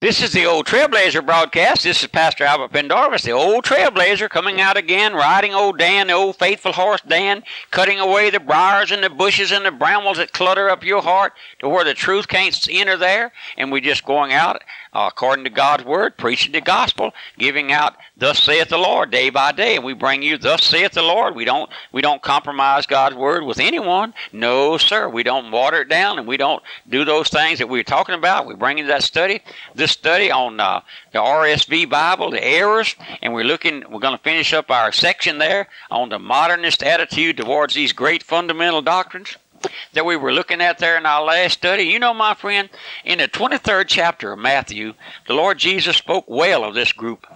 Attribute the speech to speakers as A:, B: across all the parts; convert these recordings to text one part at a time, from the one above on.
A: This is the old Trailblazer broadcast. This is Pastor Albert Pendarvis, the old Trailblazer, coming out again, riding old Dan, the old faithful horse Dan, cutting away the briars and the bushes and the brambles that clutter up your heart to where the truth can't enter there. And we're just going out uh, according to God's word, preaching the gospel, giving out thus saith the Lord day by day, and we bring you thus saith the Lord. We don't we don't compromise God's word with anyone. No, sir. We don't water it down, and we don't do those things that we are talking about. We bring you that study, this study on uh, the RSV Bible, the errors, and we're looking. We're going to finish up our section there on the modernist attitude towards these great fundamental doctrines that we were looking at there in our last study. You know, my friend, in the 23rd chapter of Matthew, the Lord Jesus spoke well of this group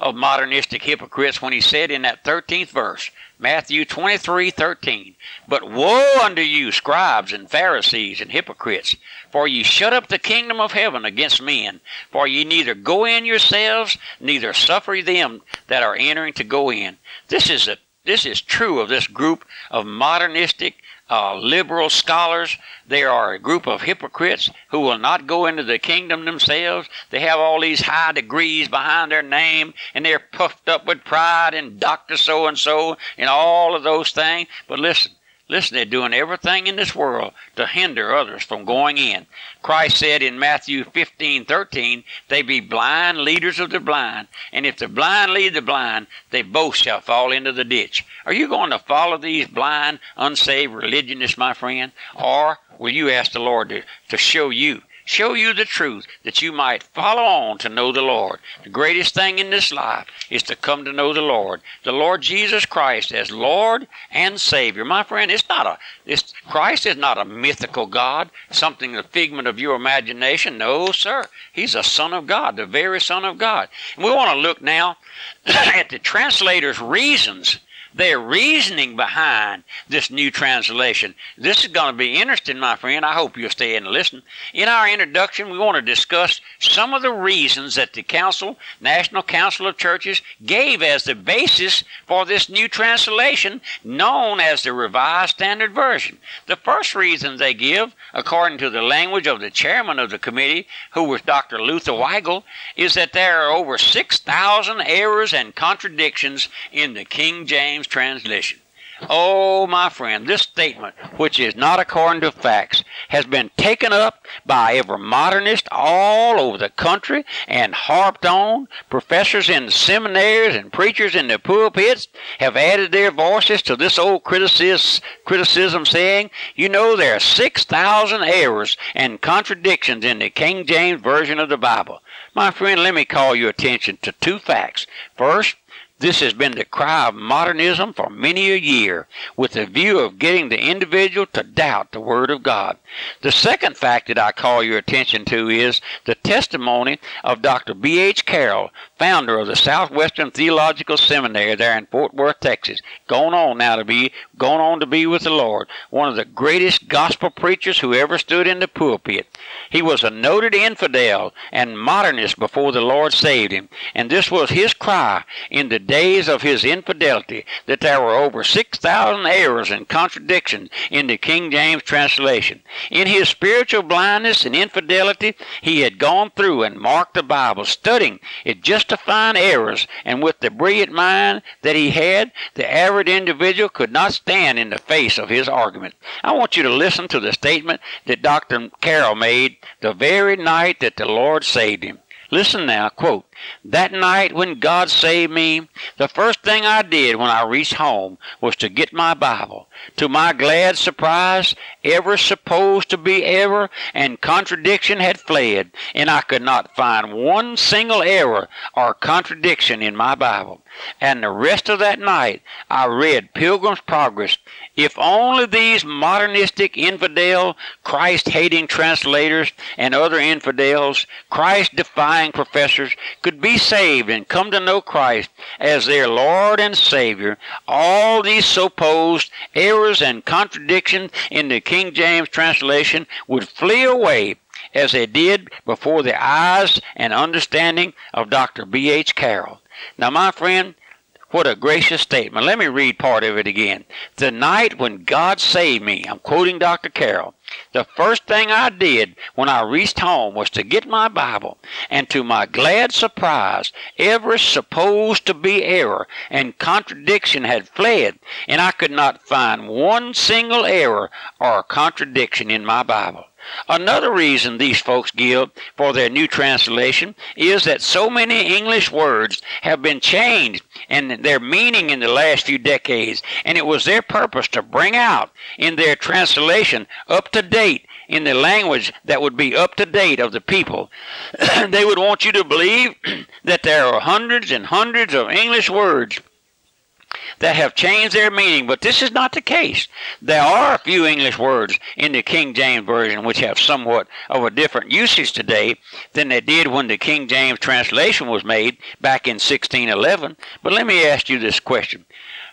A: of modernistic hypocrites when he said in that 13th verse, Matthew 23 13, But woe unto you, scribes and Pharisees and hypocrites, for ye shut up the kingdom of heaven against men, for ye neither go in yourselves, neither suffer them that are entering to go in. This is a this is true of this group of modernistic uh, liberal scholars. They are a group of hypocrites who will not go into the kingdom themselves. They have all these high degrees behind their name, and they're puffed up with pride and Doctor So and so and all of those things. But listen, Listen, they're doing everything in this world to hinder others from going in. Christ said in Matthew 15, 13, they be blind leaders of the blind, and if the blind lead the blind, they both shall fall into the ditch. Are you going to follow these blind, unsaved religionists, my friend? Or will you ask the Lord to, to show you show you the truth that you might follow on to know the Lord. The greatest thing in this life is to come to know the Lord, the Lord Jesus Christ as Lord and Savior. My friend, it's not a it's, Christ is not a mythical God, something the figment of your imagination. No, sir. He's a Son of God, the very Son of God. And we want to look now at the translator's reasons their reasoning behind this new translation. This is going to be interesting, my friend. I hope you'll stay and listen. In our introduction, we want to discuss some of the reasons that the Council, National Council of Churches, gave as the basis for this new translation known as the Revised Standard Version. The first reason they give, according to the language of the chairman of the committee, who was Dr. Luther Weigle, is that there are over 6,000 errors and contradictions in the King James translation. Oh, my friend, this statement, which is not according to facts, has been taken up by every modernist all over the country and harped on. Professors in seminaries and preachers in the pulpits have added their voices to this old criticism, criticism saying, you know, there are 6,000 errors and contradictions in the King James Version of the Bible. My friend, let me call your attention to two facts. First, this has been the cry of modernism for many a year, with the view of getting the individual to doubt the Word of God. The second fact that I call your attention to is the testimony of Dr. B. H. Carroll, founder of the Southwestern Theological Seminary there in Fort Worth, Texas, going on now to be going on to be with the Lord, one of the greatest gospel preachers who ever stood in the pulpit. He was a noted infidel and modernist before the Lord saved him, and this was his cry in the days of his infidelity that there were over 6,000 errors and contradictions in the King James translation. In his spiritual blindness and infidelity, he had gone through and marked the Bible, studying it just to find errors, and with the brilliant mind that he had, the average individual could not stand in the face of his argument. I want you to listen to the statement that Dr. Carroll made the very night that the Lord saved him. Listen now, quote, that night when God saved me, the first thing I did when I reached home was to get my Bible. To my glad surprise, ever supposed to be error and contradiction had fled, and I could not find one single error or contradiction in my Bible. And the rest of that night I read Pilgrim's Progress. If only these modernistic infidel, Christ hating translators and other infidels, Christ defying professors could be saved and come to know Christ as their Lord and Savior, all these supposed errors and contradictions in the King James translation would flee away as they did before the eyes and understanding of Dr. B. H. Carroll. Now, my friend, what a gracious statement. Let me read part of it again. The night when God saved me, I'm quoting Dr. Carroll, The first thing I did when I reached home was to get my Bible, and to my glad surprise, every supposed to be error and contradiction had fled, and I could not find one single error or contradiction in my Bible. Another reason these folks give for their new translation is that so many English words have been changed and their meaning in the last few decades, and it was their purpose to bring out in their translation up to date in the language that would be up to date of the people. they would want you to believe that there are hundreds and hundreds of English words that have changed their meaning, but this is not the case. There are a few English words in the King James Version which have somewhat of a different usage today than they did when the King James translation was made back in 1611. But let me ask you this question.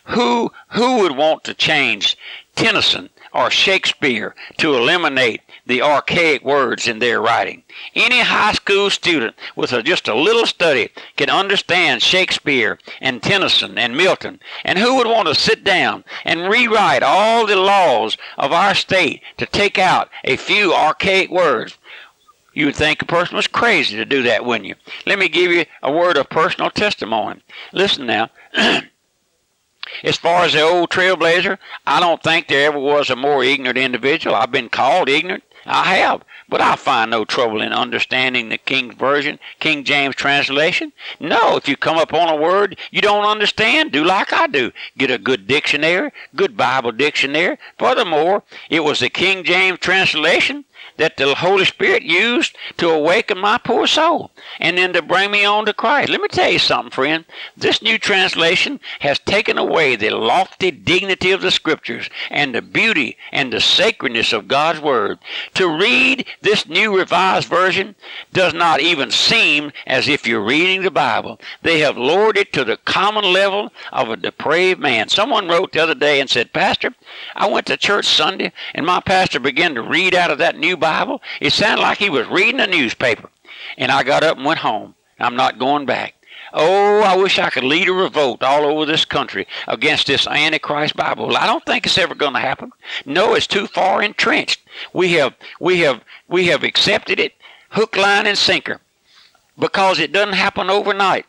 A: Who, who would want to change Tennyson or Shakespeare to eliminate the archaic words in their writing. Any high school student with a, just a little study can understand Shakespeare and Tennyson and Milton. And who would want to sit down and rewrite all the laws of our state to take out a few archaic words? You would think a person was crazy to do that, wouldn't you? Let me give you a word of personal testimony. Listen now. As far as the old trailblazer, I don't think there ever was a more ignorant individual. I've been called ignorant. I have, but I find no trouble in understanding the King's Version, King James translation. No, if you come upon a word you don't understand, do like I do. Get a good dictionary, good Bible dictionary. Furthermore, it was the King James translation that the Holy Spirit used to awaken my poor soul and then to bring me on to Christ. Let me tell you something, friend. This new translation has taken away the lofty dignity of the Scriptures and the beauty and the sacredness of God's Word. To read this new revised version does not even seem as if you're reading the Bible. They have lowered it to the common level of a depraved man. Someone wrote the other day and said, Pastor, I went to church Sunday and my pastor began to read out of that new Bible. It sounded like he was reading a newspaper. And I got up and went home. I'm not going back. Oh, I wish I could lead a revolt all over this country against this Antichrist Bible. I don't think it's ever going to happen. No, it's too far entrenched. We have, we have, we have accepted it, hook, line, and sinker, because it doesn't happen overnight.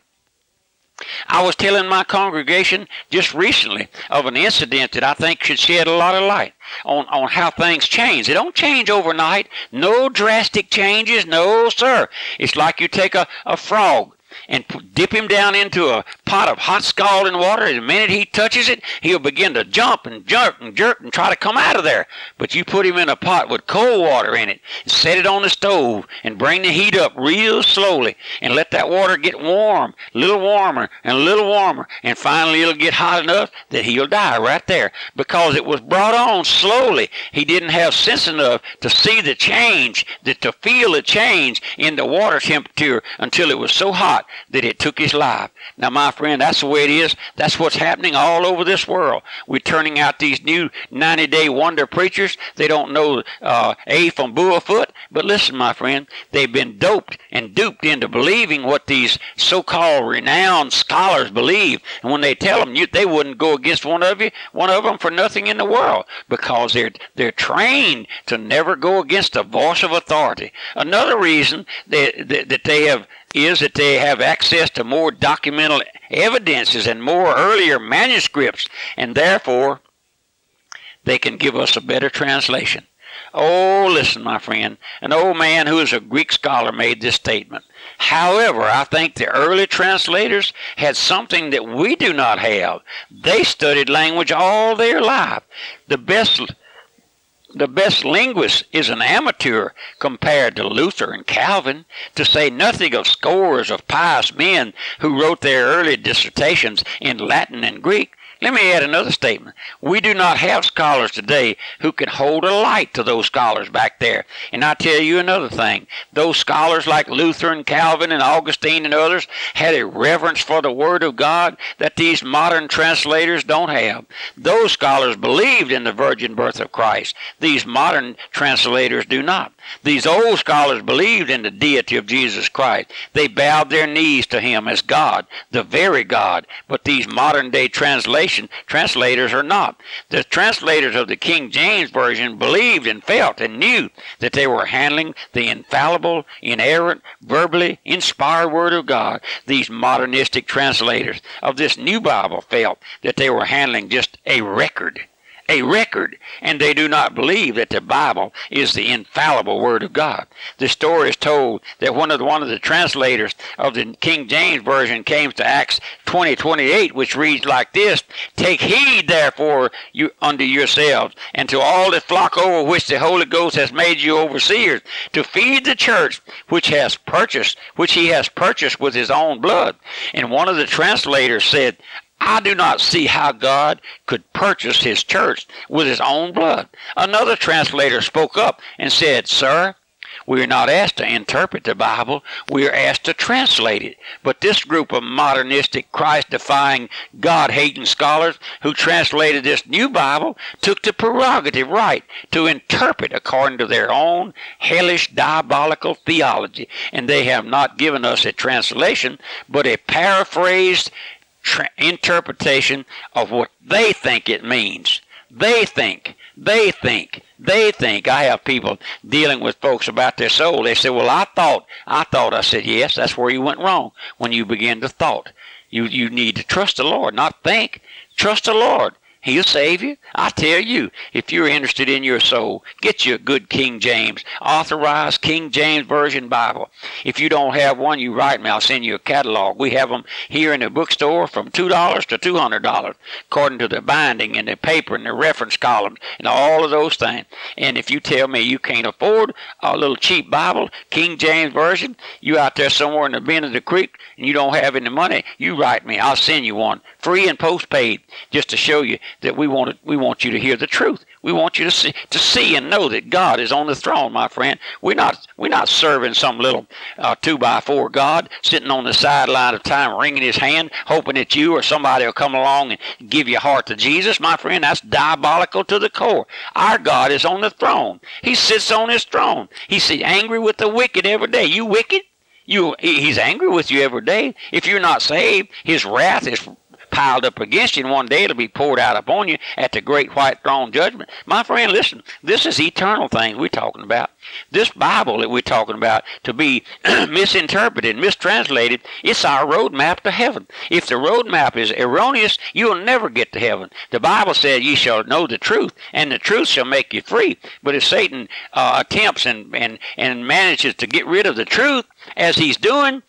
A: I was telling my congregation just recently of an incident that I think should shed a lot of light on, on how things change. They don't change overnight. No drastic changes. No, sir. It's like you take a, a frog and dip him down into a pot of hot scalding water. And the minute he touches it, he'll begin to jump and jerk and jerk and try to come out of there. But you put him in a pot with cold water in it, and set it on the stove, and bring the heat up real slowly, and let that water get warm, a little warmer and a little warmer, and finally it'll get hot enough that he'll die right there because it was brought on slowly. He didn't have sense enough to see the change, that to feel the change in the water temperature until it was so hot that it took his life. Now, my friend, that's the way it is. That's what's happening all over this world. We're turning out these new 90 day wonder preachers. They don't know uh, A from Bullfoot. But listen, my friend, they've been doped and duped into believing what these so called renowned scholars believe. And when they tell them you, they wouldn't go against one of you, one of them for nothing in the world because they're, they're trained to never go against the voice of authority. Another reason that, that, that they have is that they have access to more documental evidences and more earlier manuscripts, and therefore they can give us a better translation. Oh, listen, my friend. An old man who is a Greek scholar made this statement. However, I think the early translators had something that we do not have. They studied language all their life. The best the best linguist is an amateur compared to Luther and Calvin, to say nothing of scores of pious men who wrote their early dissertations in Latin and Greek. Let me add another statement. We do not have scholars today who can hold a light to those scholars back there. And I tell you another thing. Those scholars like Luther and Calvin and Augustine and others had a reverence for the Word of God that these modern translators don't have. Those scholars believed in the virgin birth of Christ. These modern translators do not. These old scholars believed in the deity of Jesus Christ. They bowed their knees to him as God, the very God. But these modern day translation translators are not. The translators of the King James Version believed and felt and knew that they were handling the infallible, inerrant, verbally inspired Word of God. These modernistic translators of this new Bible felt that they were handling just a record a record, and they do not believe that the Bible is the infallible Word of God. The story is told that one of the, one of the translators of the King James Version came to Acts 20, 28, which reads like this, Take heed therefore you, unto yourselves, and to all the flock over which the Holy Ghost has made you overseers, to feed the church which has purchased, which he has purchased with his own blood. And one of the translators said, I do not see how God could purchase his church with his own blood. Another translator spoke up and said, Sir, we are not asked to interpret the Bible, we are asked to translate it. But this group of modernistic, Christ defying, God hating scholars who translated this new Bible took the prerogative right to interpret according to their own hellish, diabolical theology. And they have not given us a translation, but a paraphrased tra- interpretation of what they think it means. They think, they think, they think. I have people dealing with folks about their soul. They say, "Well, I thought, I thought." I said, "Yes, that's where you went wrong when you begin to thought. You you need to trust the Lord, not think. Trust the Lord. He'll save you. I tell you, if you're interested in your soul, get you a good King James, authorized King James Version Bible. If you don't have one, you write me. I'll send you a catalog. We have them here in the bookstore from $2 to $200, according to the binding and the paper and the reference columns and all of those things. And if you tell me you can't afford a little cheap Bible, King James Version, you out there somewhere in the bend of the creek and you don't have any money, you write me. I'll send you one, free and postpaid, just to show you that we want to, we want you to hear the truth. We want you to see to see and know that God is on the throne, my friend. We're not we're not serving some little uh, two by four God sitting on the sideline of time, wringing His hand, hoping that you or somebody will come along and give your heart to Jesus, my friend. That's diabolical to the core. Our God is on the throne. He sits on His throne. He's angry with the wicked every day. You wicked. You, he's angry with you every day. If you're not saved, his wrath is piled up against you, and one day it'll be poured out upon you at the great white throne judgment. My friend, listen, this is eternal things we're talking about. This Bible that we're talking about to be misinterpreted, mistranslated, it's our roadmap to heaven. If the roadmap is erroneous, you'll never get to heaven. The Bible says ye shall know the truth, and the truth shall make you free. But if Satan uh, attempts and, and, and manages to get rid of the truth, as he's doing,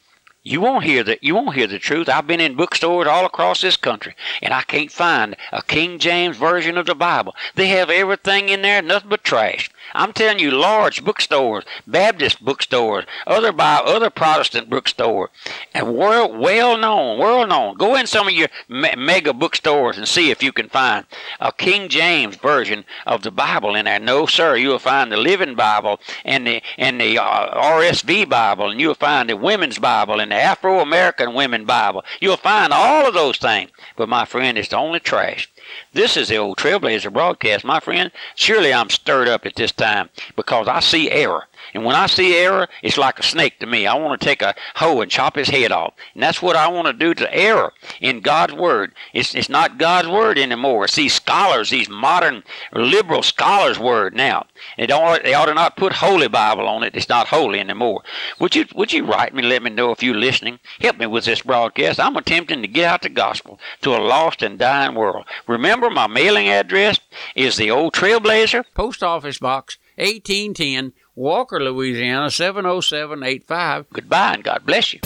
A: you won't hear the you won't hear the truth. I've been in bookstores all across this country, and I can't find a King James version of the Bible. They have everything in there, nothing but trash. I'm telling you, large bookstores, Baptist bookstores, other by other Protestant bookstores, and world well known, world known. Go in some of your me- mega bookstores and see if you can find a King James version of the Bible in there. No, sir, you'll find the Living Bible and the and the uh, RSV Bible, and you'll find the Women's Bible and the Afro American Women Bible. You'll find all of those things. But my friend, it's only trash. This is the old Trailblazer broadcast, my friend. Surely I'm stirred up at this time because I see error. And when I see error, it's like a snake to me. I want to take a hoe and chop his head off. And that's what I want to do to error in God's Word. It's, it's not God's Word anymore. It's these scholars, these modern liberal scholars' Word now. They, don't, they ought to not put Holy Bible on it. It's not holy anymore. Would you, would you write me let me know if you're listening? Help me with this broadcast. I'm attempting to get out the gospel to a lost and dying world. Remember, my mailing address is the Old Trailblazer, Post Office Box 1810, Walker, Louisiana 70785. Goodbye and God bless you.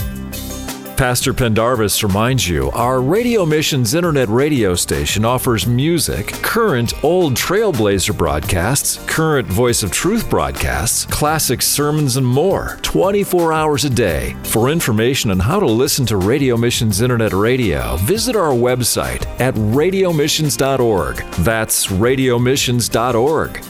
B: Pastor Pendarvis reminds you our Radio Missions Internet radio station offers music, current old Trailblazer broadcasts, current Voice of Truth broadcasts, classic sermons, and more 24 hours a day. For information on how to listen to Radio Missions Internet radio, visit our website at radiomissions.org. That's radiomissions.org.